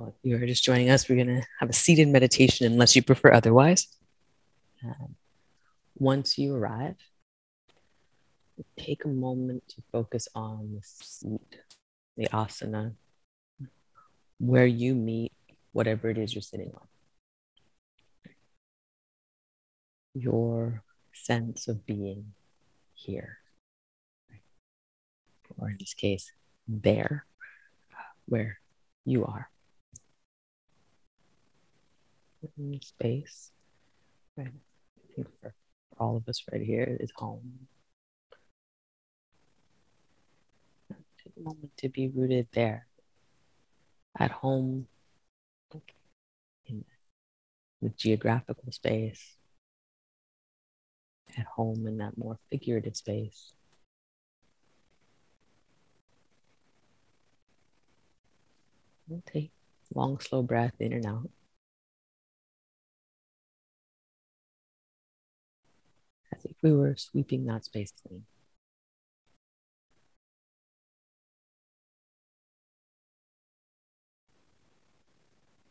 Well, if you're just joining us, we're going to have a seated meditation unless you prefer otherwise. Um, once you arrive, take a moment to focus on the seat, the asana, where you meet whatever it is you're sitting on. Your sense of being here, or in this case, there, where you are. Space, right? I think for all of us right here is home. Take a moment to be rooted there, at home, in the geographical space, at home in that more figurative space. We'll take long, slow breath in and out. If we were sweeping that space clean.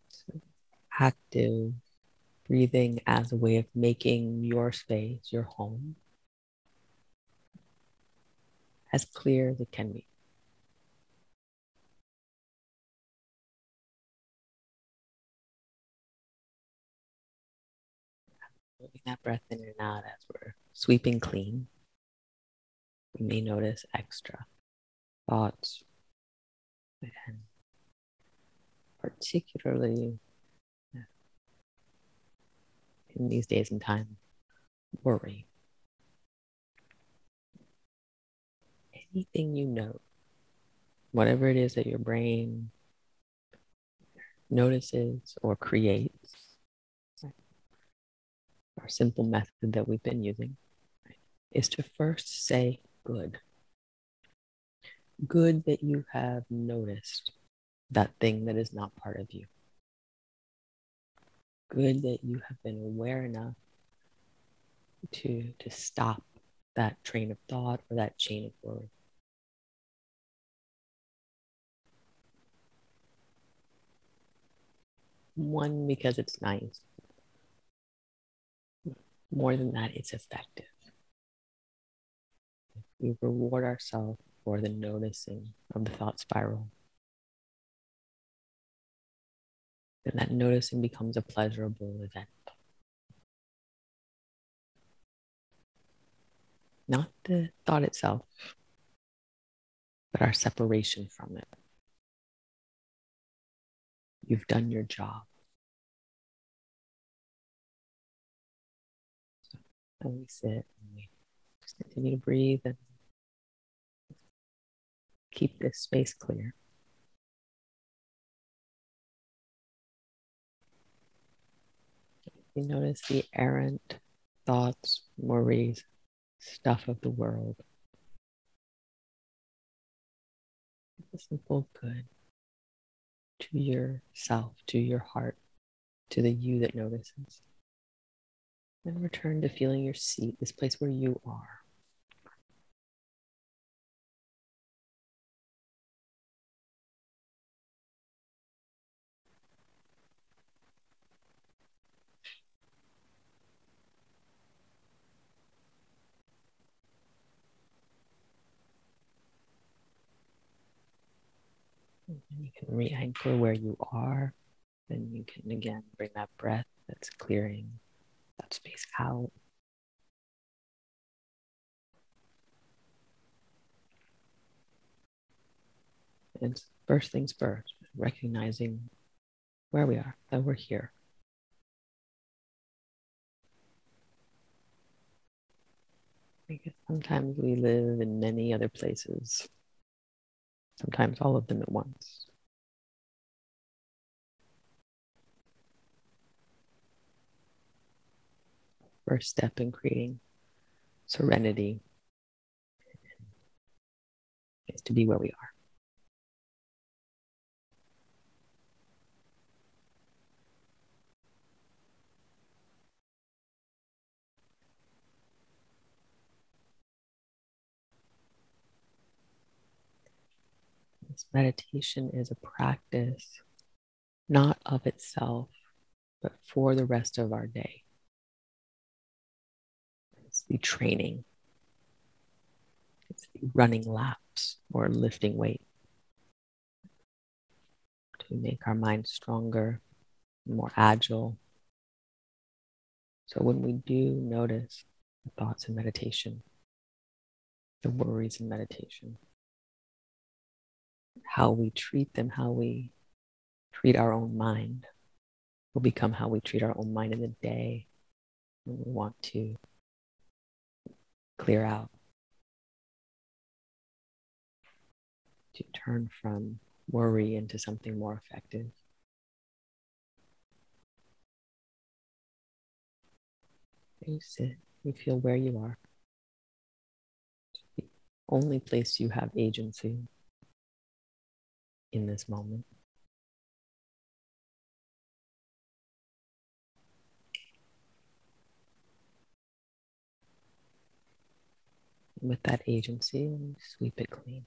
So active breathing as a way of making your space, your home, as clear as it can be. Moving that breath in and out as we're sweeping clean. We may notice extra thoughts and particularly in these days and time, worry. Anything you know, whatever it is that your brain notices or creates, our simple method that we've been using is to first say good. Good that you have noticed that thing that is not part of you good that you have been aware enough to to stop that train of thought or that chain of worry. One, because it's nice. More than that, it's effective. We reward ourselves for the noticing of the thought spiral. then that noticing becomes a pleasurable event. Not the thought itself, but our separation from it. You've done your job. So we sit and we just continue to breathe and keep this space clear. You notice the errant thoughts, worries, stuff of the world. A simple good to yourself, to your heart, to the you that notices. And return to feeling your seat, this place where you are. you can re anchor where you are. Then you can again bring that breath that's clearing that space out. And first things first, recognizing where we are, that we're here. Because sometimes we live in many other places, sometimes all of them at once. First step in creating serenity is to be where we are. This meditation is a practice not of itself, but for the rest of our day. The training, it's the running laps or lifting weight to make our mind stronger, more agile. So when we do notice the thoughts in meditation, the worries in meditation, how we treat them, how we treat our own mind will become how we treat our own mind in the day when we want to clear out, to turn from worry into something more effective. You sit, you feel where you are. The only place you have agency in this moment. With that agency and sweep it clean.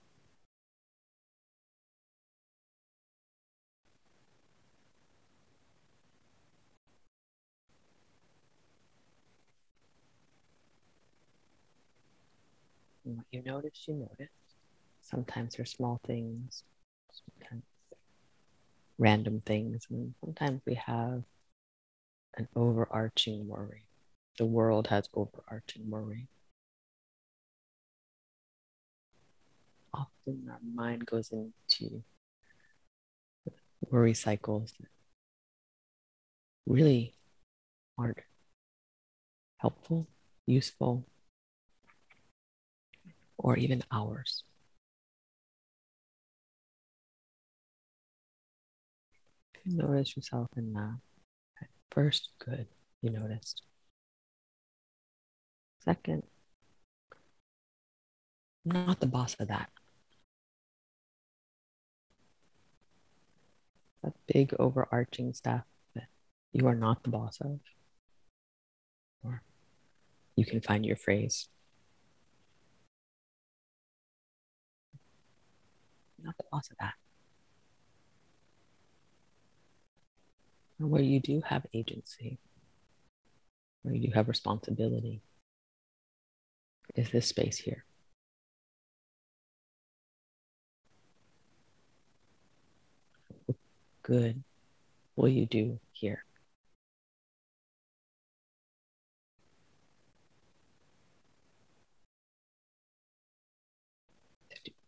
And what you notice, you notice. Sometimes they're small things, sometimes random things, and sometimes we have an overarching worry. The world has overarching worry. Often our mind goes into worry cycles that really aren't helpful, useful, or even ours. Notice yourself in that. First, good, you noticed. Second, I'm not the boss of that. That big overarching stuff that you are not the boss of. Or you can find your phrase. Not the boss of that. Or where you do have agency, where you do have responsibility, is this space here. Good will you do here?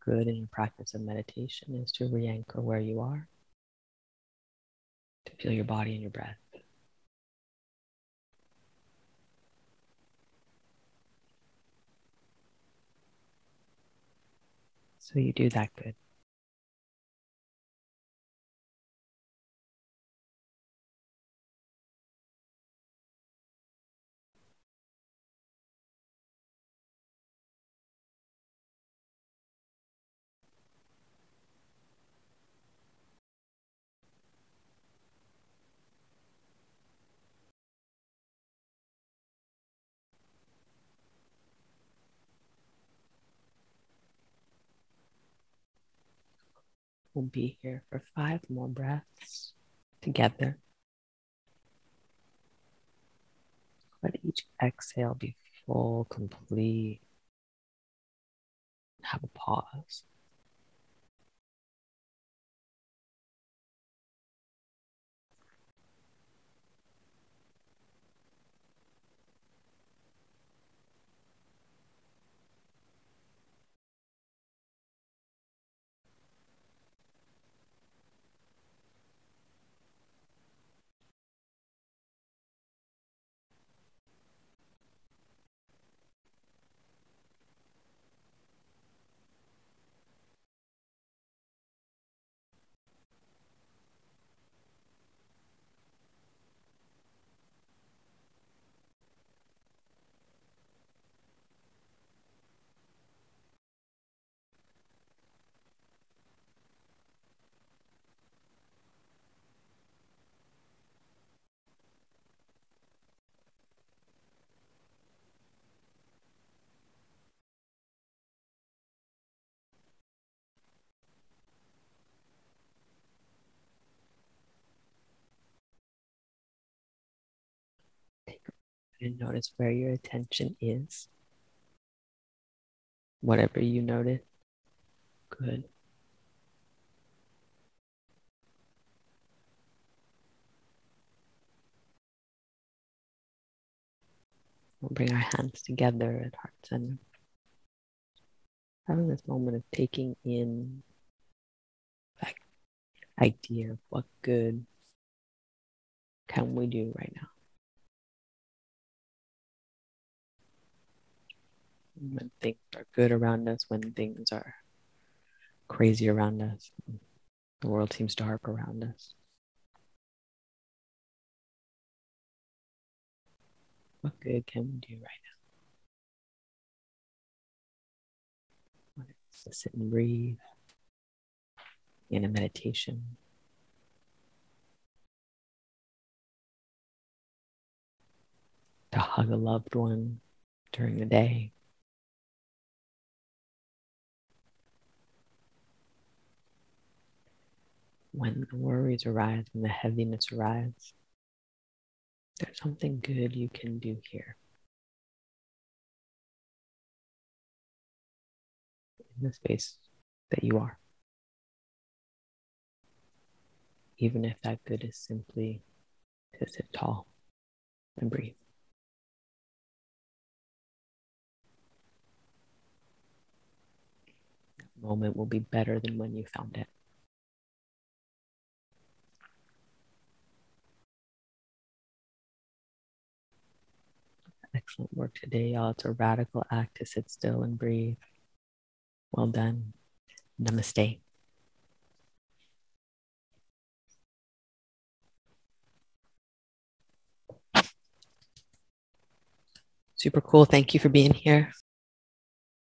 Good in your practice of meditation is to re anchor where you are, to feel your body and your breath. So you do that good. We'll be here for five more breaths together. Let each exhale be full, complete. Have a pause. And notice where your attention is. Whatever you notice, good. We'll bring our hands together at heart center. Having this moment of taking in that idea of what good can we do right now. When things are good around us, when things are crazy around us, the world seems dark around us. What good can we do right now? To sit and breathe in a meditation. To hug a loved one during the day. When the worries arise, when the heaviness arises, there's something good you can do here. In the space that you are. Even if that good is simply to sit tall and breathe. That moment will be better than when you found it. Excellent work today, y'all. It's a radical act to sit still and breathe. Well done. Namaste. Super cool. Thank you for being here.